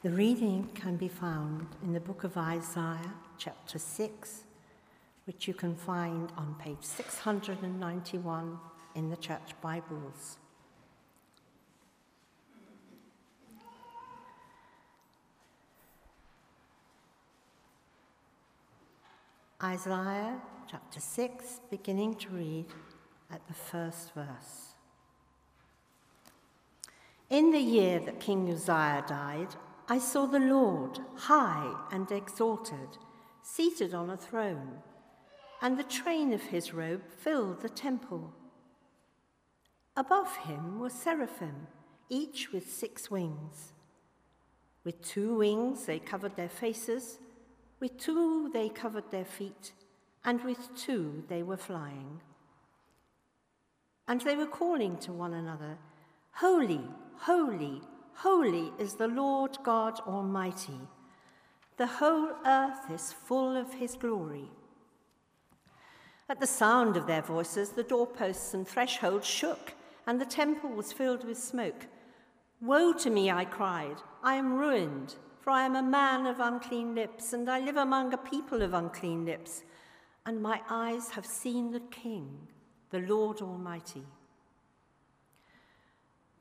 The reading can be found in the book of Isaiah, chapter 6, which you can find on page 691 in the church Bibles. Isaiah chapter 6, beginning to read at the first verse. In the year that King Uzziah died, I saw the Lord high and exalted, seated on a throne, and the train of his robe filled the temple. Above him were seraphim, each with six wings. With two wings they covered their faces with two they covered their feet, and with two they were flying. And they were calling to one another, Holy, holy, holy is the Lord God Almighty. The whole earth is full of his glory. At the sound of their voices, the doorposts and thresholds shook, and the temple was filled with smoke. Woe to me, I cried, I am ruined for I am a man of unclean lips, and I live among a people of unclean lips, and my eyes have seen the King, the Lord Almighty.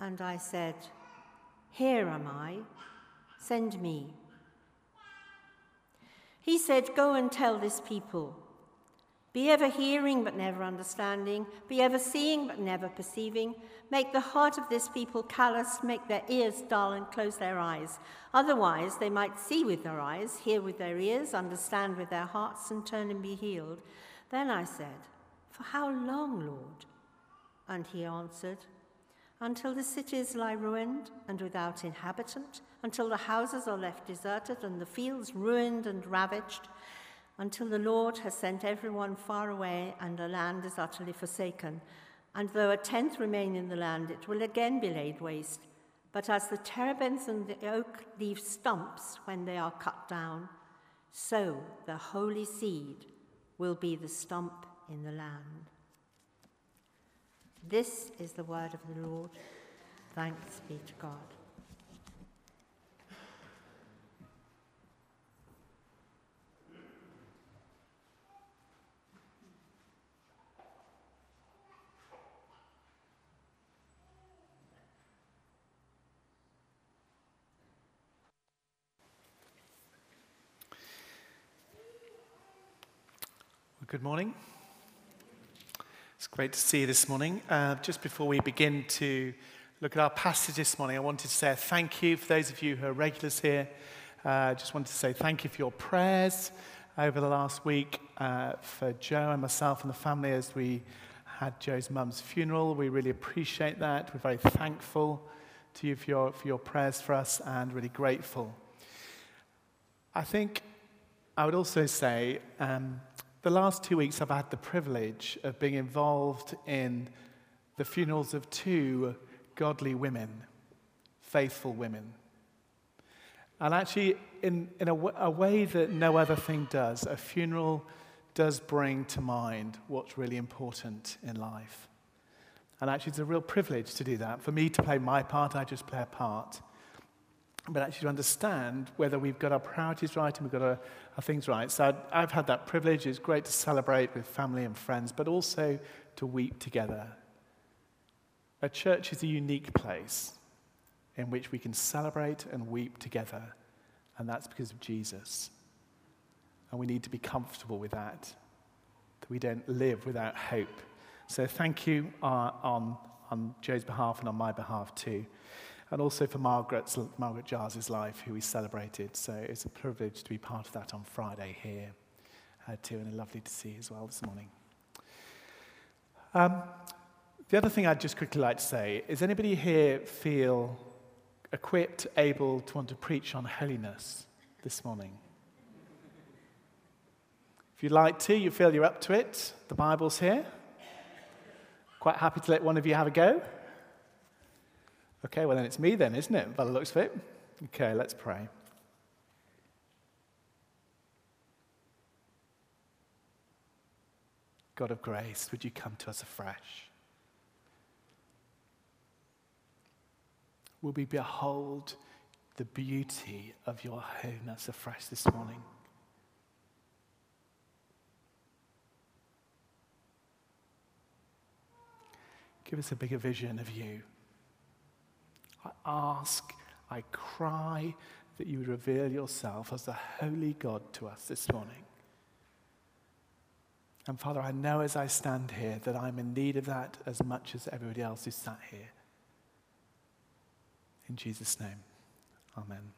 And I said, Here am I, send me. He said, Go and tell this people be ever hearing but never understanding, be ever seeing but never perceiving. Make the heart of this people callous, make their ears dull, and close their eyes. Otherwise, they might see with their eyes, hear with their ears, understand with their hearts, and turn and be healed. Then I said, For how long, Lord? And he answered, Until the cities lie ruined and without inhabitant, until the houses are left deserted and the fields ruined and ravaged until the Lord has sent everyone far away and the land is utterly forsaken. And though a tenth remain in the land, it will again be laid waste. But as the terebinth and the oak leave stumps when they are cut down, so the holy seed will be the stump in the land. This is the word of the Lord. Thanks be to God. Good morning. It's great to see you this morning. Uh, just before we begin to look at our passage this morning, I wanted to say thank you for those of you who are regulars here. I uh, just wanted to say thank you for your prayers over the last week uh, for Joe and myself and the family as we had Joe's mum's funeral. We really appreciate that. We're very thankful to you for your, for your prayers for us and really grateful. I think I would also say um, the last two weeks, I've had the privilege of being involved in the funerals of two godly women, faithful women. And actually, in, in a, w- a way that no other thing does, a funeral does bring to mind what's really important in life. And actually, it's a real privilege to do that. For me to play my part, I just play a part but actually to understand whether we've got our priorities right and we've got our, our things right. So i have had that privilege. It's great to celebrate with family and friends, but also to weep together. A church is a unique place in which we can celebrate and weep together, and that's because of Jesus. And we need to be comfortable with that, that we don't live without hope. So thank you uh, on, on Joe's behalf and on my behalf too and also for Margaret's, Margaret Giles' life, who we celebrated. So it's a privilege to be part of that on Friday here, uh, too, and lovely to see you as well this morning. Um, the other thing I'd just quickly like to say is anybody here feel equipped, able to want to preach on holiness this morning. If you'd like to, you feel you're up to it, the Bible's here. Quite happy to let one of you have a go. Okay, well, then it's me, then, isn't it? By the looks of it. Okay, let's pray. God of grace, would you come to us afresh? Will we behold the beauty of your holiness afresh this morning? Give us a bigger vision of you. Ask, I cry that you would reveal yourself as the holy God to us this morning. And Father, I know as I stand here that I'm in need of that as much as everybody else who sat here. In Jesus' name, Amen.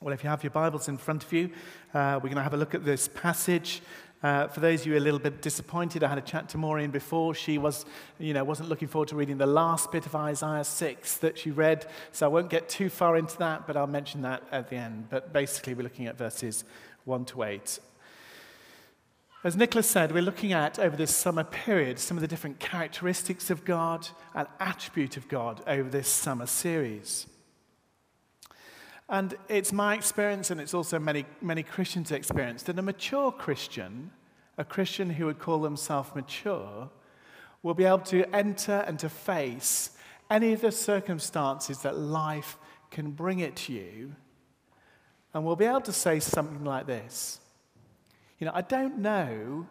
Well, if you have your Bibles in front of you, uh, we're going to have a look at this passage. Uh, for those of you a little bit disappointed, I had a chat to Maureen before. She was, you know, wasn't looking forward to reading the last bit of Isaiah 6 that she read, so I won't get too far into that, but I'll mention that at the end. But basically, we're looking at verses 1 to 8. As Nicholas said, we're looking at over this summer period some of the different characteristics of God and attribute of God over this summer series. And it's my experience, and it's also many, many Christians' experience, that a mature Christian, a Christian who would call themselves mature, will be able to enter and to face any of the circumstances that life can bring it to you, and will be able to say something like this. You know, I don't know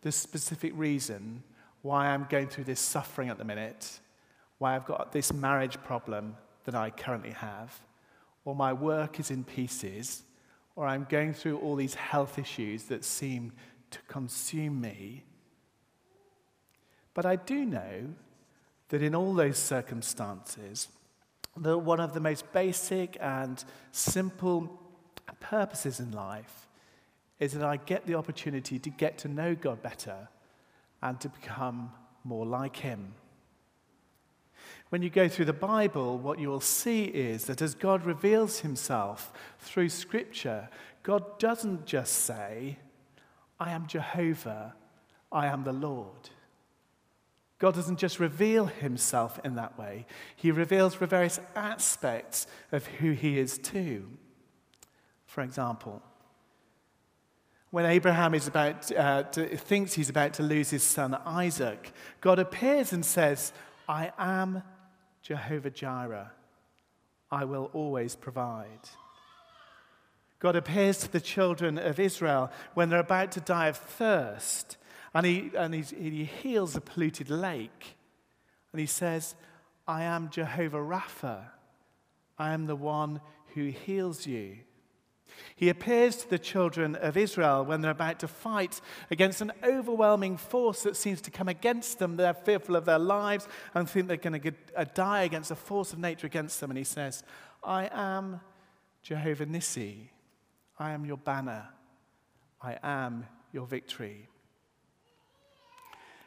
the specific reason why I'm going through this suffering at the minute, why I've got this marriage problem that I currently have, or my work is in pieces, or I'm going through all these health issues that seem to consume me. But I do know that in all those circumstances, that one of the most basic and simple purposes in life is that I get the opportunity to get to know God better and to become more like Him. When you go through the Bible, what you will see is that as God reveals Himself through Scripture, God doesn't just say, I am Jehovah, I am the Lord. God doesn't just reveal himself in that way, he reveals various aspects of who he is too. For example, when Abraham is about uh, to, thinks he's about to lose his son Isaac, God appears and says, I am Jehovah Jireh. I will always provide. God appears to the children of Israel when they're about to die of thirst, and he, and he heals a polluted lake. And he says, I am Jehovah Rapha. I am the one who heals you. He appears to the children of Israel when they're about to fight against an overwhelming force that seems to come against them. They're fearful of their lives and think they're going to uh, die against a force of nature against them. And he says, I am Jehovah Nissi. I am your banner. I am your victory.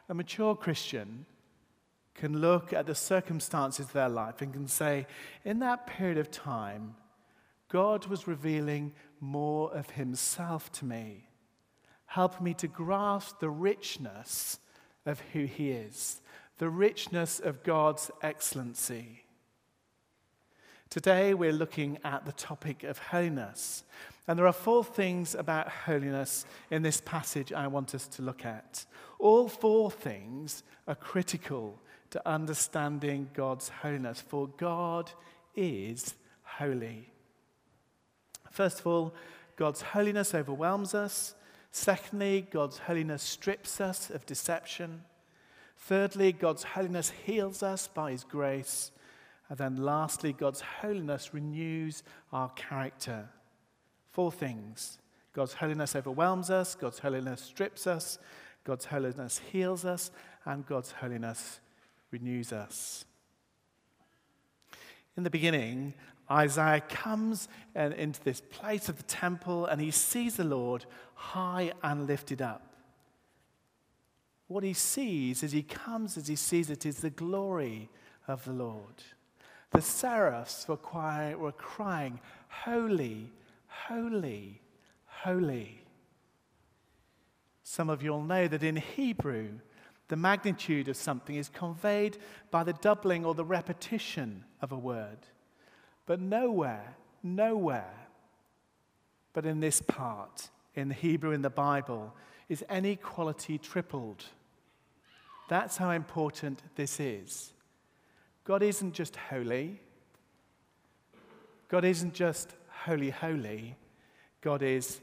A mature Christian can look at the circumstances of their life and can say, in that period of time, God was revealing more of himself to me. Help me to grasp the richness of who he is, the richness of God's excellency. Today, we're looking at the topic of holiness. And there are four things about holiness in this passage I want us to look at. All four things are critical to understanding God's holiness, for God is holy. First of all, God's holiness overwhelms us. Secondly, God's holiness strips us of deception. Thirdly, God's holiness heals us by his grace. And then lastly, God's holiness renews our character. Four things God's holiness overwhelms us, God's holiness strips us, God's holiness heals us, and God's holiness renews us. In the beginning, Isaiah comes into this place of the temple and he sees the Lord high and lifted up. What he sees as he comes, as he sees it, is the glory of the Lord. The seraphs were, quiet, were crying, Holy, holy, holy. Some of you will know that in Hebrew, the magnitude of something is conveyed by the doubling or the repetition of a word. But nowhere, nowhere, but in this part, in the Hebrew in the Bible, is any quality tripled. That's how important this is. God isn't just holy, God isn't just holy, holy. God is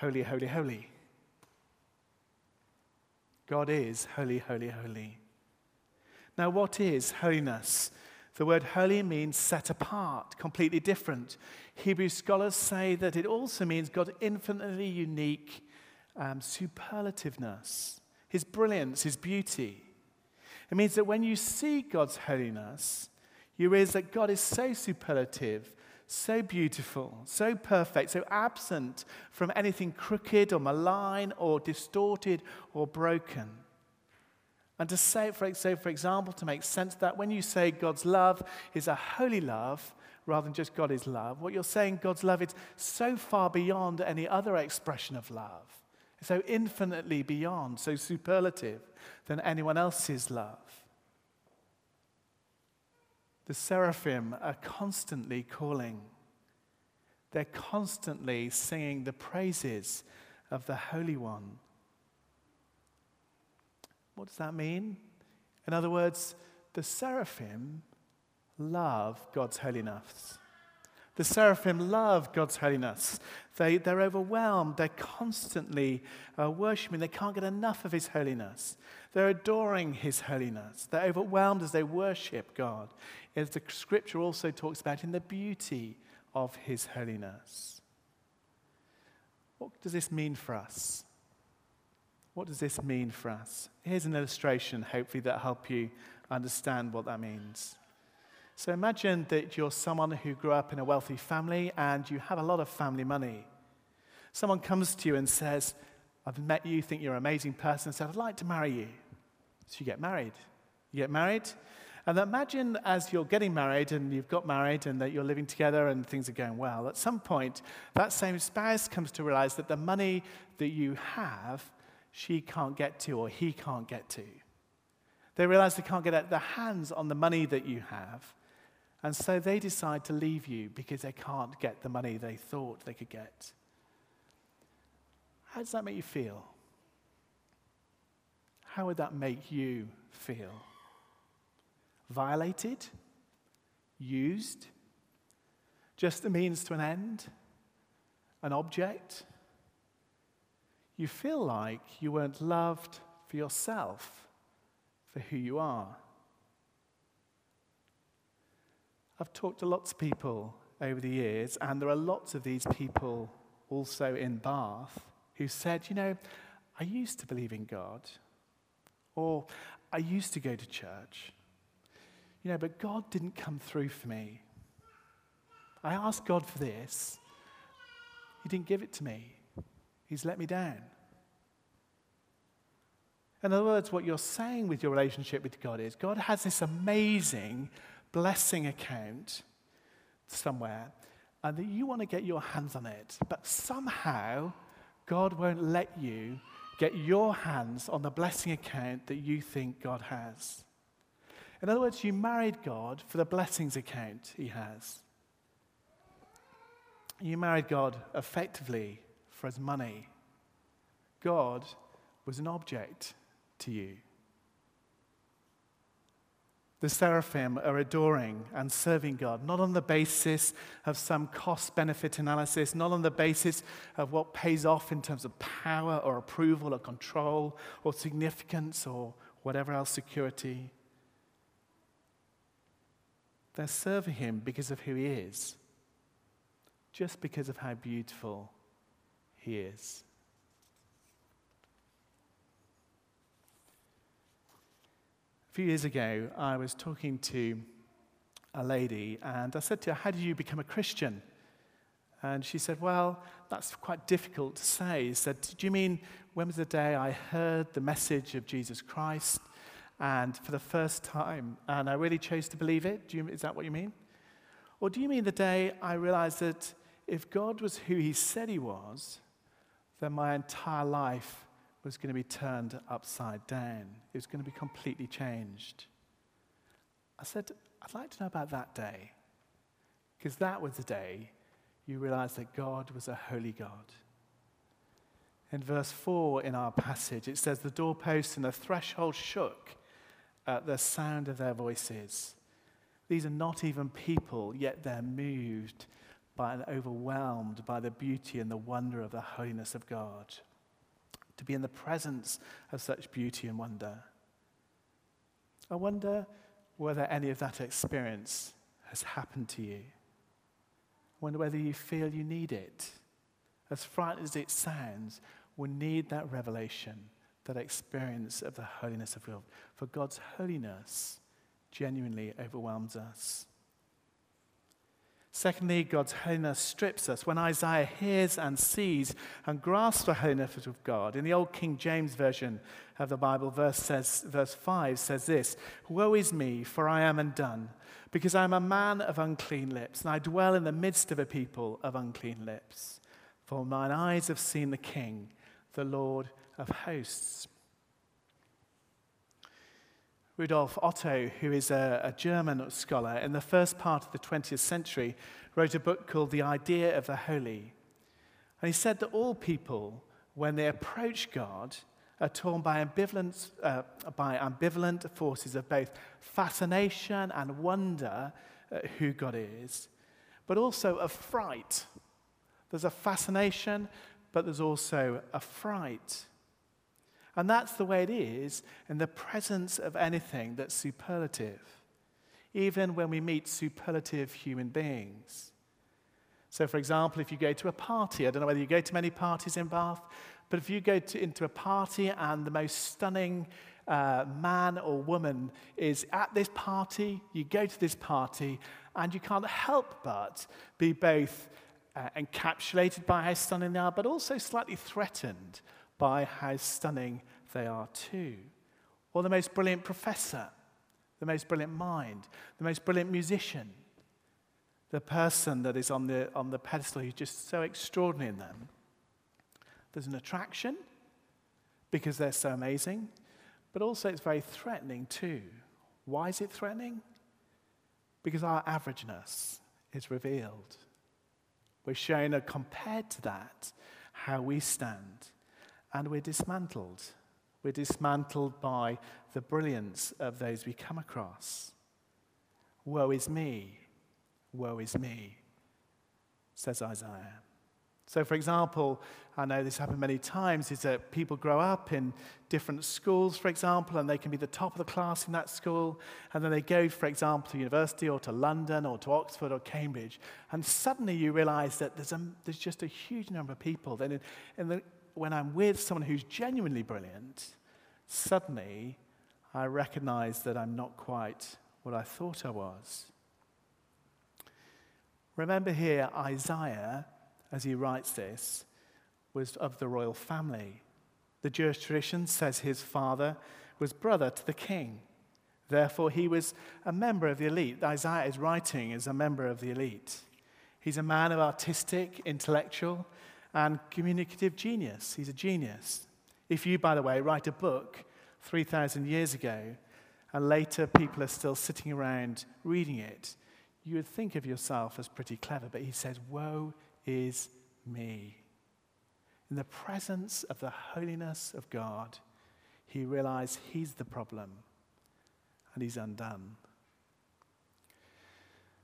holy, holy, holy. God is holy, holy, holy. Now, what is holiness? The word holy means set apart, completely different. Hebrew scholars say that it also means God's infinitely unique um, superlativeness, his brilliance, his beauty. It means that when you see God's holiness, you realize that God is so superlative, so beautiful, so perfect, so absent from anything crooked or malign or distorted or broken. And to say, for, for example, to make sense that, when you say God's love is a holy love rather than just God is love, what you're saying, God's love, is so far beyond any other expression of love, so infinitely beyond, so superlative than anyone else's love. The seraphim are constantly calling. They're constantly singing the praises of the Holy One. What does that mean? In other words, the seraphim love God's holiness. The seraphim love God's holiness. They, they're overwhelmed. They're constantly uh, worshiping. They can't get enough of His holiness. They're adoring His holiness. They're overwhelmed as they worship God. As the scripture also talks about in the beauty of His holiness. What does this mean for us? What does this mean for us? Here's an illustration, hopefully, that'll help you understand what that means. So imagine that you're someone who grew up in a wealthy family and you have a lot of family money. Someone comes to you and says, I've met you, think you're an amazing person, and said, I'd like to marry you. So you get married. You get married, and imagine as you're getting married and you've got married and that you're living together and things are going well, at some point, that same spouse comes to realize that the money that you have, she can't get to or he can't get to. They realize they can't get at their hands on the money that you have. And so they decide to leave you because they can't get the money they thought they could get. How does that make you feel? How would that make you feel? Violated? Used? Just a means to an end? An object? You feel like you weren't loved for yourself, for who you are. I've talked to lots of people over the years, and there are lots of these people also in Bath who said, You know, I used to believe in God, or I used to go to church, you know, but God didn't come through for me. I asked God for this, He didn't give it to me, He's let me down. In other words, what you're saying with your relationship with God is God has this amazing blessing account somewhere, and that you want to get your hands on it, but somehow God won't let you get your hands on the blessing account that you think God has. In other words, you married God for the blessings account He has. You married God effectively for His money. God was an object to you. The seraphim are adoring and serving God, not on the basis of some cost benefit analysis, not on the basis of what pays off in terms of power or approval or control or significance or whatever else, security. They're serving Him because of who He is, just because of how beautiful He is. A few years ago, I was talking to a lady, and I said to her, How did you become a Christian? And she said, Well, that's quite difficult to say. She said, Do you mean when was the day I heard the message of Jesus Christ? and for the first time, and I really chose to believe it. You, is that what you mean? Or do you mean the day I realized that if God was who he said he was, then my entire life was going to be turned upside down? It was going to be completely changed. I said, I'd like to know about that day, because that was the day you realized that God was a holy God. In verse 4 in our passage, it says, The doorposts and the threshold shook at the sound of their voices. These are not even people, yet they're moved by and overwhelmed by the beauty and the wonder of the holiness of God. To be in the presence of such beauty and wonder. I wonder whether any of that experience has happened to you. I wonder whether you feel you need it. As frightening as it sounds, we need that revelation, that experience of the holiness of God. For God's holiness genuinely overwhelms us. Secondly, God's holiness strips us. When Isaiah hears and sees and grasps the holiness of God, in the Old King James Version of the Bible, verse, says, verse 5 says this Woe is me, for I am undone, because I am a man of unclean lips, and I dwell in the midst of a people of unclean lips. For mine eyes have seen the King, the Lord of hosts. Rudolf Otto, who is a, a, German scholar, in the first part of the 20th century, wrote a book called The Idea of the Holy. And he said that all people, when they approach God, are torn by ambivalent, uh, by ambivalent forces of both fascination and wonder at who God is, but also of fright. There's a fascination, but there's also a fright. And that's the way it is in the presence of anything that's superlative, even when we meet superlative human beings. So, for example, if you go to a party, I don't know whether you go to many parties in Bath, but if you go to, into a party and the most stunning uh, man or woman is at this party, you go to this party, and you can't help but be both uh, encapsulated by how stunning they are, but also slightly threatened by how stunning they are too. Or the most brilliant professor, the most brilliant mind, the most brilliant musician, the person that is on the, on the pedestal who's just so extraordinary in them. There's an attraction because they're so amazing, but also it's very threatening too. Why is it threatening? Because our averageness is revealed. We're shown, that compared to that, how we stand and we're dismantled. We're dismantled by the brilliance of those we come across. Woe is me, woe is me, says Isaiah. So, for example, I know this happened many times, is that people grow up in different schools, for example, and they can be the top of the class in that school, and then they go, for example, to university or to London or to Oxford or Cambridge, and suddenly you realize that there's, a, there's just a huge number of people. Then, in, in the, when I'm with someone who's genuinely brilliant, suddenly I recognize that I'm not quite what I thought I was. Remember here, Isaiah, as he writes this, was of the royal family. The Jewish tradition says his father was brother to the king. Therefore, he was a member of the elite. Isaiah is writing as a member of the elite. He's a man of artistic, intellectual, and communicative genius. He's a genius. If you, by the way, write a book 3,000 years ago and later people are still sitting around reading it, you would think of yourself as pretty clever. But he says, Woe is me. In the presence of the holiness of God, he realized he's the problem and he's undone.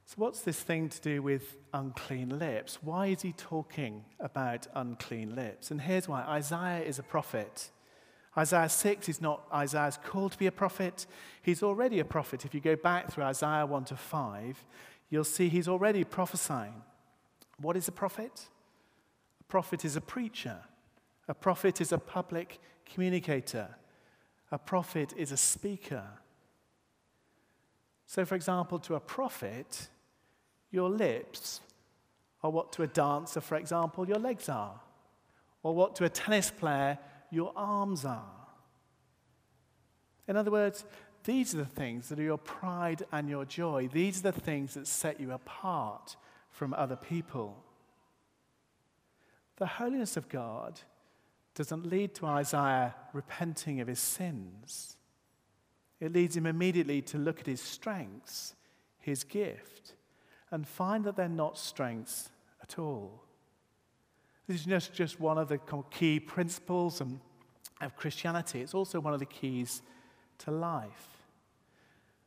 So, what's this thing to do with unclean lips? Why is he talking about unclean lips? And here's why Isaiah is a prophet. Isaiah 6 is not Isaiah's called to be a prophet. He's already a prophet. If you go back through Isaiah 1 to 5, you'll see he's already prophesying. What is a prophet? A prophet is a preacher, a prophet is a public communicator, a prophet is a speaker. So, for example, to a prophet, your lips are what to a dancer, for example, your legs are, or what to a tennis player, your arms are. In other words, these are the things that are your pride and your joy. These are the things that set you apart from other people. The holiness of God doesn't lead to Isaiah repenting of his sins. It leads him immediately to look at his strengths, his gift, and find that they're not strengths at all. This is just, just one of the key principles of Christianity. It's also one of the keys to life.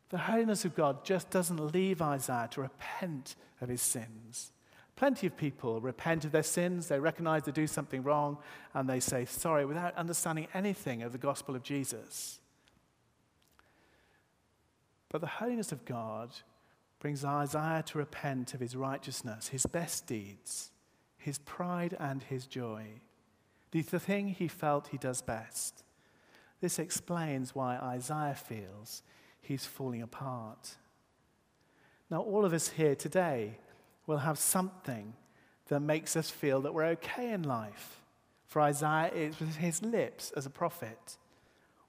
The holiness of God just doesn't leave Isaiah to repent of his sins. Plenty of people repent of their sins, they recognize they do something wrong, and they say sorry without understanding anything of the gospel of Jesus. But the holiness of God brings Isaiah to repent of his righteousness, his best deeds, his pride, and his joy. The thing he felt he does best. This explains why Isaiah feels he's falling apart. Now, all of us here today will have something that makes us feel that we're okay in life. For Isaiah, it was his lips as a prophet.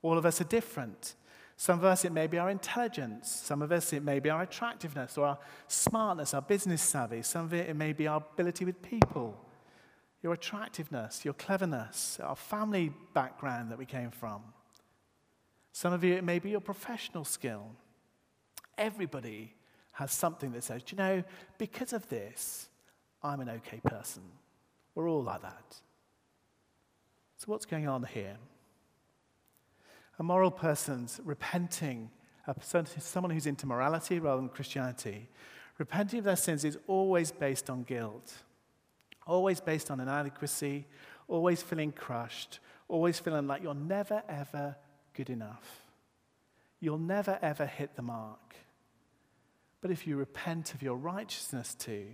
All of us are different. Some of us, it may be our intelligence. Some of us, it may be our attractiveness or our smartness, our business savvy. Some of it, it may be our ability with people, your attractiveness, your cleverness, our family background that we came from. Some of you, it may be your professional skill. Everybody has something that says, Do you know, because of this, I'm an okay person. We're all like that. So, what's going on here? A moral person's repenting, someone who's into morality rather than Christianity, repenting of their sins is always based on guilt, always based on inadequacy, always feeling crushed, always feeling like you're never, ever good enough. You'll never, ever hit the mark. But if you repent of your righteousness too,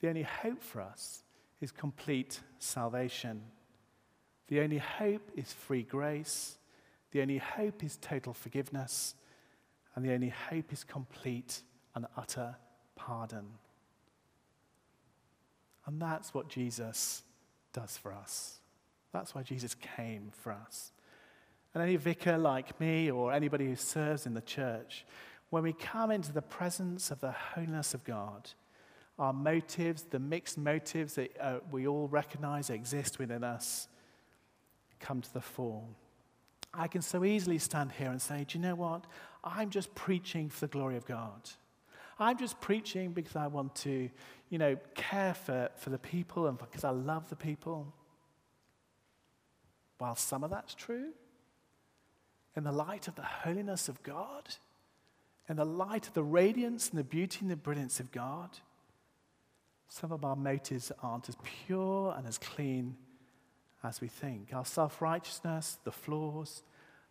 the only hope for us is complete salvation. The only hope is free grace. The only hope is total forgiveness. And the only hope is complete and utter pardon. And that's what Jesus does for us. That's why Jesus came for us. And any vicar like me or anybody who serves in the church, when we come into the presence of the holiness of God, our motives, the mixed motives that uh, we all recognize exist within us, come to the fore. I can so easily stand here and say, Do you know what? I'm just preaching for the glory of God. I'm just preaching because I want to, you know, care for, for the people and because I love the people. While some of that's true, in the light of the holiness of God, in the light of the radiance and the beauty and the brilliance of God, some of our motives aren't as pure and as clean as we think. Our self righteousness, the flaws,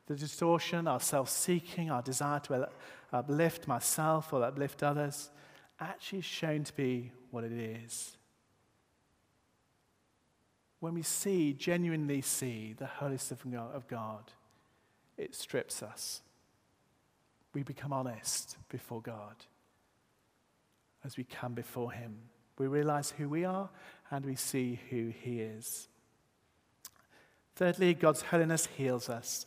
the distortion, our self seeking, our desire to uplift myself or uplift others, actually is shown to be what it is. When we see, genuinely see the holiness of God, it strips us. We become honest before God as we come before Him. We realize who we are and we see who He is. Thirdly, God's holiness heals us.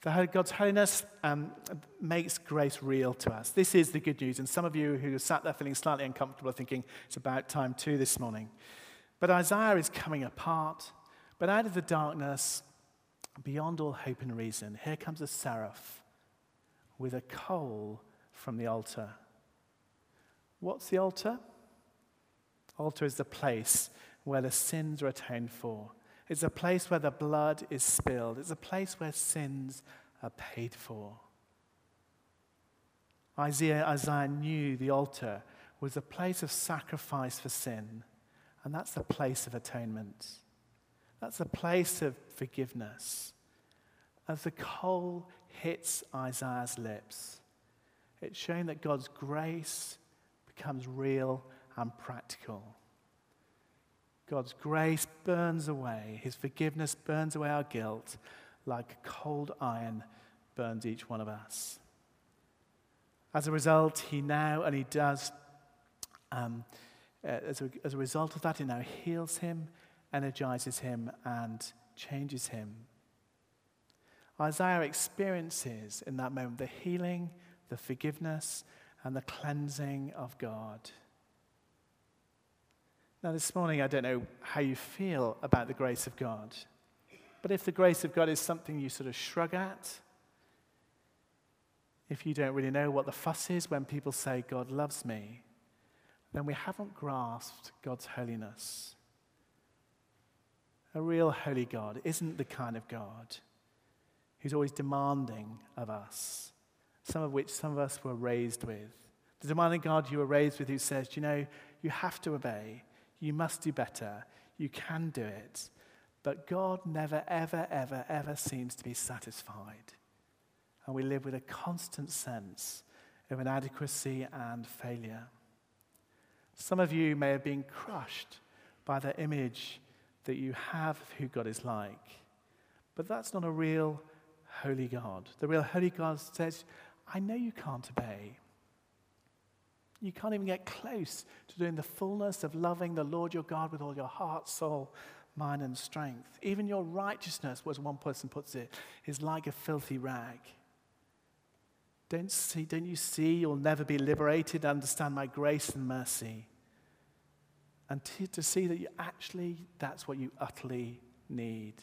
God's holiness um, makes grace real to us. This is the good news. And some of you who sat there feeling slightly uncomfortable are thinking it's about time too this morning. But Isaiah is coming apart. But out of the darkness, beyond all hope and reason, here comes a seraph with a coal from the altar. What's the altar? Altar is the place where the sins are atoned for. It's a place where the blood is spilled. It's a place where sins are paid for. Isaiah, Isaiah knew the altar was a place of sacrifice for sin, and that's the place of atonement. That's a place of forgiveness. As the coal hits Isaiah's lips, it's showing that God's grace becomes real and practical. God's grace burns away, His forgiveness burns away our guilt like cold iron burns each one of us. As a result, He now, and He does, um, as, a, as a result of that, He now heals him energizes him and changes him. Isaiah experiences in that moment the healing, the forgiveness, and the cleansing of God. Now, this morning, I don't know how you feel about the grace of God, but if the grace of God is something you sort of shrug at, if you don't really know what the fuss is when people say, God loves me, then we haven't grasped God's holiness. A real holy God isn't the kind of God who's always demanding of us, some of which some of us were raised with. The demanding God you were raised with who says, you know, you have to obey, you must do better, you can do it. But God never, ever, ever, ever seems to be satisfied. And we live with a constant sense of inadequacy and failure. Some of you may have been crushed by the image that you have of who God is like. But that's not a real holy God. The real holy God says, I know you can't obey. You can't even get close to doing the fullness of loving the Lord your God with all your heart, soul, mind, and strength. Even your righteousness, as one person puts it, is like a filthy rag. Don't, see, don't you see you'll never be liberated? Understand my grace and mercy. And to, to see that you actually, that's what you utterly need.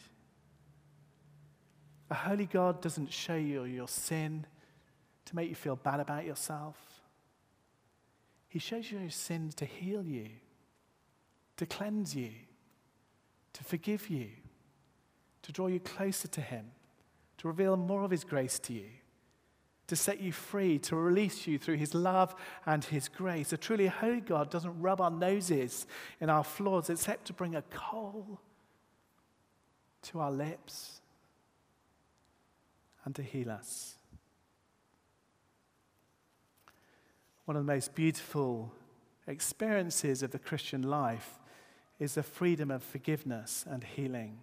A holy God doesn't show you your sin to make you feel bad about yourself. He shows you your sins to heal you, to cleanse you, to forgive you, to draw you closer to Him, to reveal more of His grace to you, to set you free, to release you through His love and His grace. A truly holy God doesn't rub our noses in our flaws except to bring a coal to our lips and to heal us. One of the most beautiful experiences of the Christian life is the freedom of forgiveness and healing.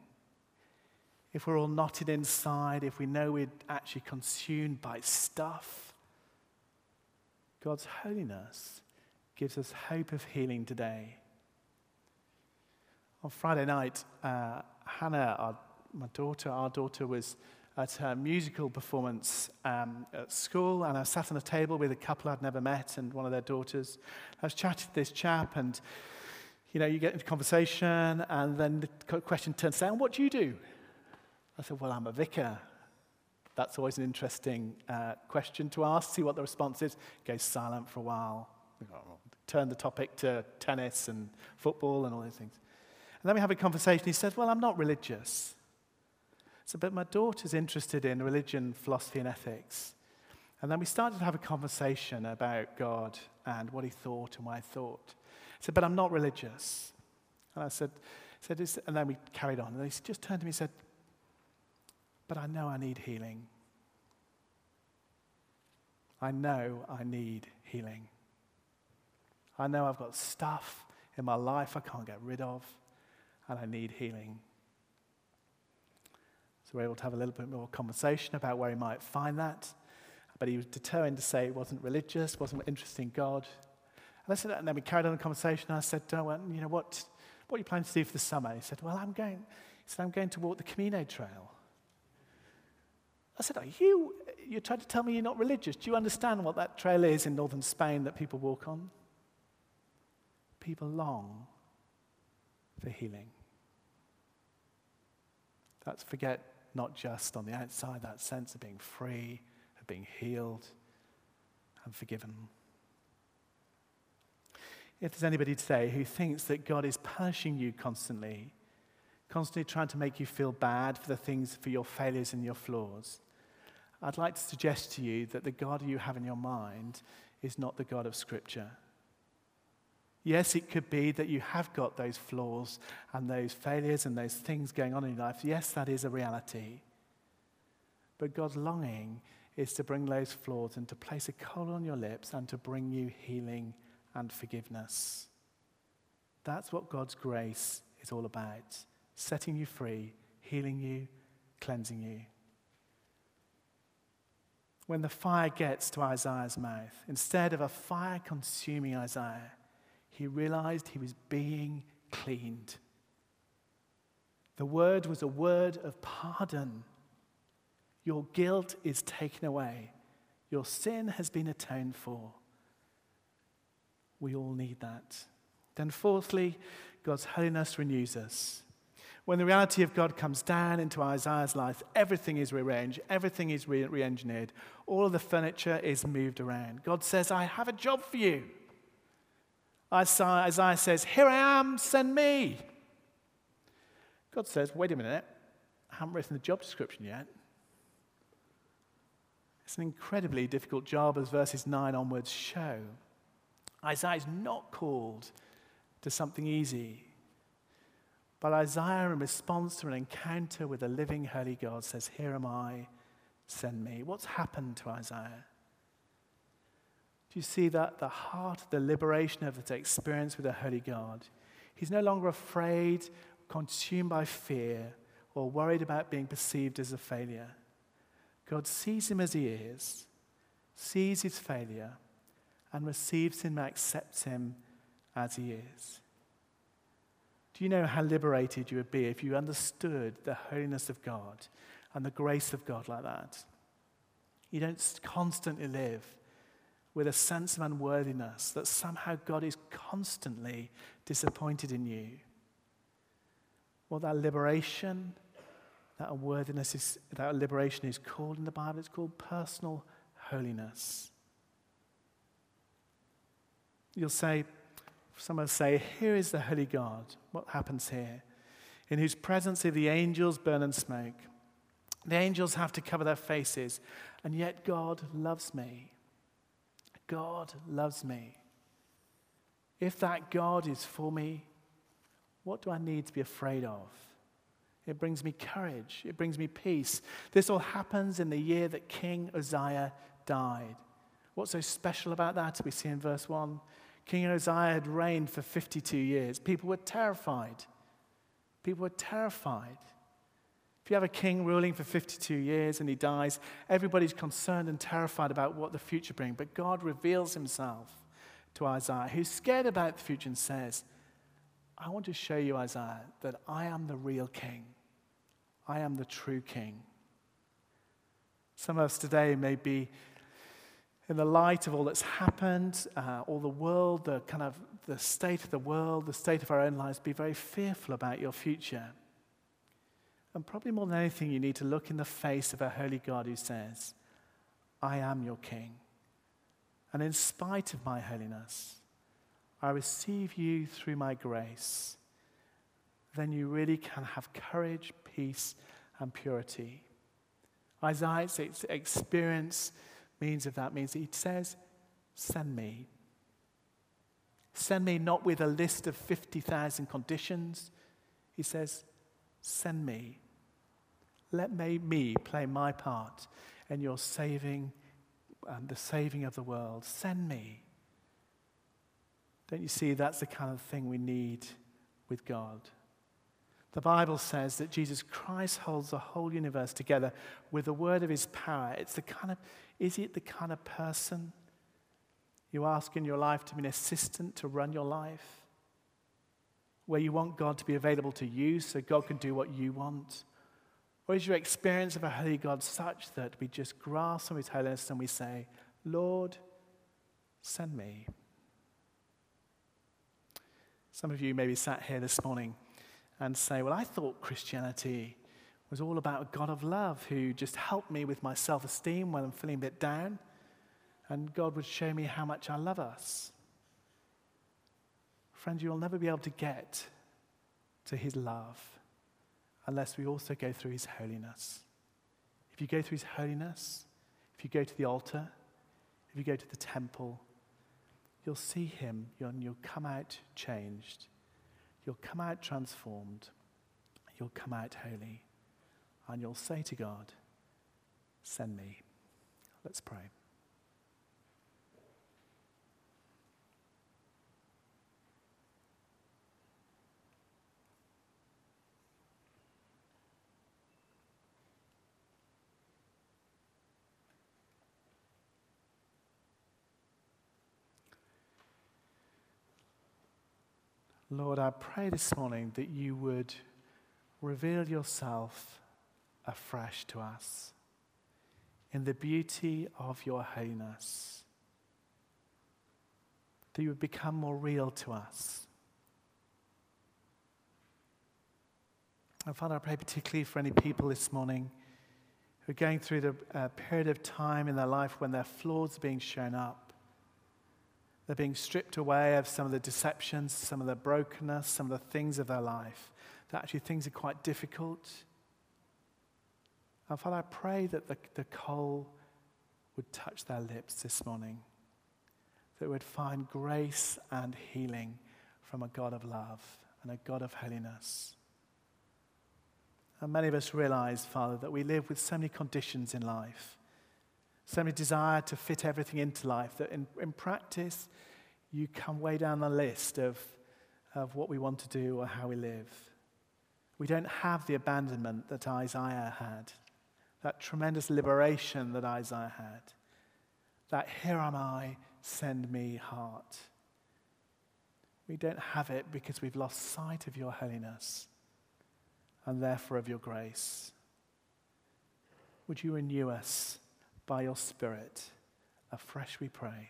If we're all knotted inside, if we know we're actually consumed by stuff, God's holiness gives us hope of healing today. On Friday night, uh, Hannah, our, my daughter, our daughter was at her musical performance um, at school, and I sat on a table with a couple I'd never met and one of their daughters. I was chatting to this chap, and you know, you get into conversation, and then the question turns down, "What do you do?" I said, "Well, I'm a vicar." That's always an interesting uh, question to ask. See what the response is. Goes silent for a while. Turn the topic to tennis and football and all those things. And then we have a conversation. He says, Well, I'm not religious. So, but my daughter's interested in religion, philosophy, and ethics. And then we started to have a conversation about God and what he thought and why I thought. I said, but I'm not religious. And I said, said and then we carried on. And he just turned to me and said, but I know I need healing. I know I need healing. I know I've got stuff in my life I can't get rid of, and I need healing. So we're able to have a little bit more conversation about where he might find that. But he was determined to say it wasn't religious, wasn't interested in God. And, I said, and then we carried on the conversation. I said, oh, well, you know, what, what are you planning to do for the summer? He said, well, I'm going, he said, I'm going to walk the Camino Trail. I said, are you, you're trying to tell me you're not religious. Do you understand what that trail is in northern Spain that people walk on? People long for healing. Let's forget not just on the outside, that sense of being free, of being healed and forgiven. If there's anybody today who thinks that God is punishing you constantly, constantly trying to make you feel bad for the things, for your failures and your flaws, I'd like to suggest to you that the God you have in your mind is not the God of Scripture. Yes, it could be that you have got those flaws and those failures and those things going on in your life. Yes, that is a reality. But God's longing is to bring those flaws and to place a coal on your lips and to bring you healing and forgiveness. That's what God's grace is all about setting you free, healing you, cleansing you. When the fire gets to Isaiah's mouth, instead of a fire consuming Isaiah, he realized he was being cleaned. The word was a word of pardon. Your guilt is taken away. Your sin has been atoned for. We all need that. Then, fourthly, God's holiness renews us. When the reality of God comes down into Isaiah's life, everything is rearranged, everything is re engineered, all of the furniture is moved around. God says, I have a job for you. Isaiah says, Here I am, send me. God says, Wait a minute, I haven't written the job description yet. It's an incredibly difficult job, as verses 9 onwards show. Isaiah is not called to something easy. But Isaiah, in response to an encounter with the living, holy God, says, Here am I, send me. What's happened to Isaiah? Do you see that? The heart, the liberation of that experience with the holy God. He's no longer afraid, consumed by fear, or worried about being perceived as a failure. God sees him as he is, sees his failure, and receives him and accepts him as he is. Do you know how liberated you would be if you understood the holiness of God and the grace of God like that? You don't constantly live with a sense of unworthiness that somehow God is constantly disappointed in you. Well, that liberation, that unworthiness is, that liberation is called in the Bible, it's called personal holiness. You'll say, some will say, Here is the holy God. What happens here? In whose presence the angels burn and smoke. The angels have to cover their faces, and yet God loves me. God loves me. If that God is for me, what do I need to be afraid of? It brings me courage. It brings me peace. This all happens in the year that King Uzziah died. What's so special about that? We see in verse 1 King Uzziah had reigned for 52 years. People were terrified. People were terrified. If you have a king ruling for 52 years and he dies, everybody's concerned and terrified about what the future brings. But God reveals himself to Isaiah, who's scared about the future and says, I want to show you, Isaiah, that I am the real king. I am the true king. Some of us today may be in the light of all that's happened, uh, all the world, the kind of the state of the world, the state of our own lives, be very fearful about your future. And probably more than anything, you need to look in the face of a holy God who says, I am your king. And in spite of my holiness, I receive you through my grace. Then you really can have courage, peace, and purity. Isaiah's experience means of that means he says, Send me. Send me not with a list of 50,000 conditions. He says, Send me. Let me play my part in your saving and um, the saving of the world. Send me. Don't you see that's the kind of thing we need with God? The Bible says that Jesus Christ holds the whole universe together with the word of his power. It's the kind of, is it the kind of person you ask in your life to be an assistant to run your life? Where you want God to be available to you so God can do what you want? Or is your experience of a holy God such that we just grasp on his holiness and we say, Lord, send me? Some of you maybe sat here this morning and say, Well, I thought Christianity was all about a God of love who just helped me with my self esteem when I'm feeling a bit down, and God would show me how much I love us. Friends, you'll never be able to get to his love unless we also go through his holiness. If you go through his holiness, if you go to the altar, if you go to the temple, you'll see him and you'll come out changed. You'll come out transformed. You'll come out holy. And you'll say to God, Send me. Let's pray. Lord, I pray this morning that you would reveal yourself afresh to us. in the beauty of your holiness. That you would become more real to us. And Father, I pray particularly for any people this morning who are going through the uh, period of time in their life when their flaws are being shown up. They're being stripped away of some of the deceptions, some of the brokenness, some of the things of their life. That actually things are quite difficult. And Father, I pray that the, the coal would touch their lips this morning, that we would find grace and healing from a God of love and a God of holiness. And many of us realize, Father, that we live with so many conditions in life, so many desire to fit everything into life, that in, in practice, you come way down the list of, of what we want to do or how we live. We don't have the abandonment that Isaiah had, that tremendous liberation that Isaiah had, that here am I, send me heart. We don't have it because we've lost sight of your holiness and therefore of your grace. Would you renew us by your Spirit afresh, we pray.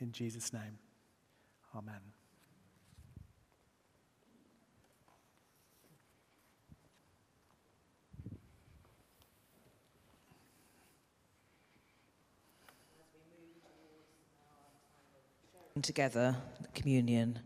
In Jesus' name, amen. together communion